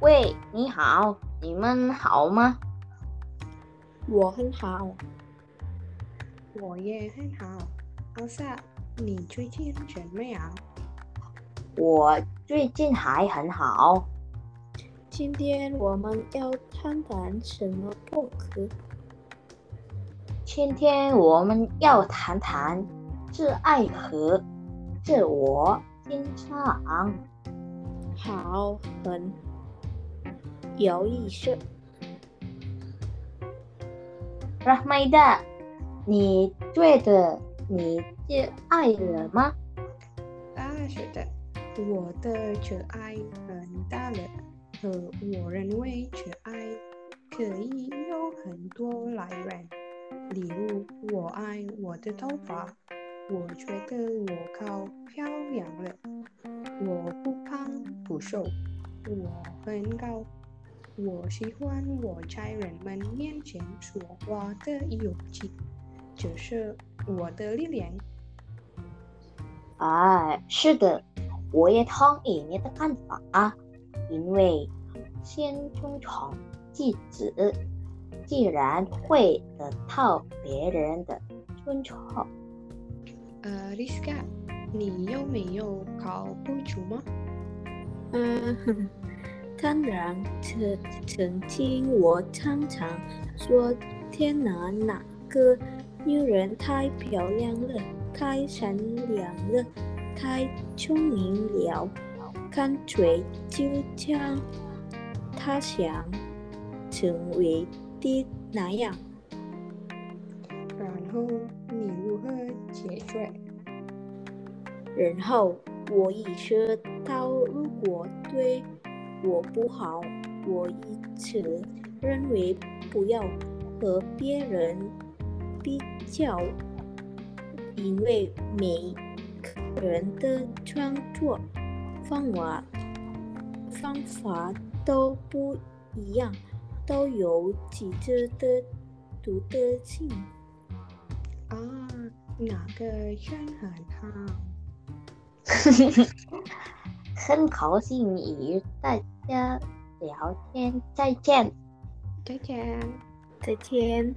喂，你好，你们好吗？我很好，我也很好。阿萨，你最近怎么样？我最近还很好。今天我们要谈谈什么播客？今天我们要谈谈自爱和自我欣赏。好，很有意思。Rahmaida，你觉得你自爱人吗？啊，是的，我的真爱很大了，和我认为真爱可以有很多来源。例如，我爱我的头发，我觉得我靠漂亮了。我不胖不瘦，我很高。我喜欢我在人们面前说话的勇气，这是我的力量。哎，是的，我也同意你的看法，因为先尊重自己，既然会得到别人的尊重。呃，Rizka，你有没有考不出吗？嗯，当然，曾曾经我常常说：“天哪，哪个女人太漂亮了，太善良了，太聪明了，干脆就像她想成为的那样。”然后你如何解决？然后我意识到，如果对我不好，我一直认为不要和别人比较，因为每个人的创作方法方法都不一样，都有自己的独特性。啊，那个真很好。很高兴与大家聊天，再见。再见。再见。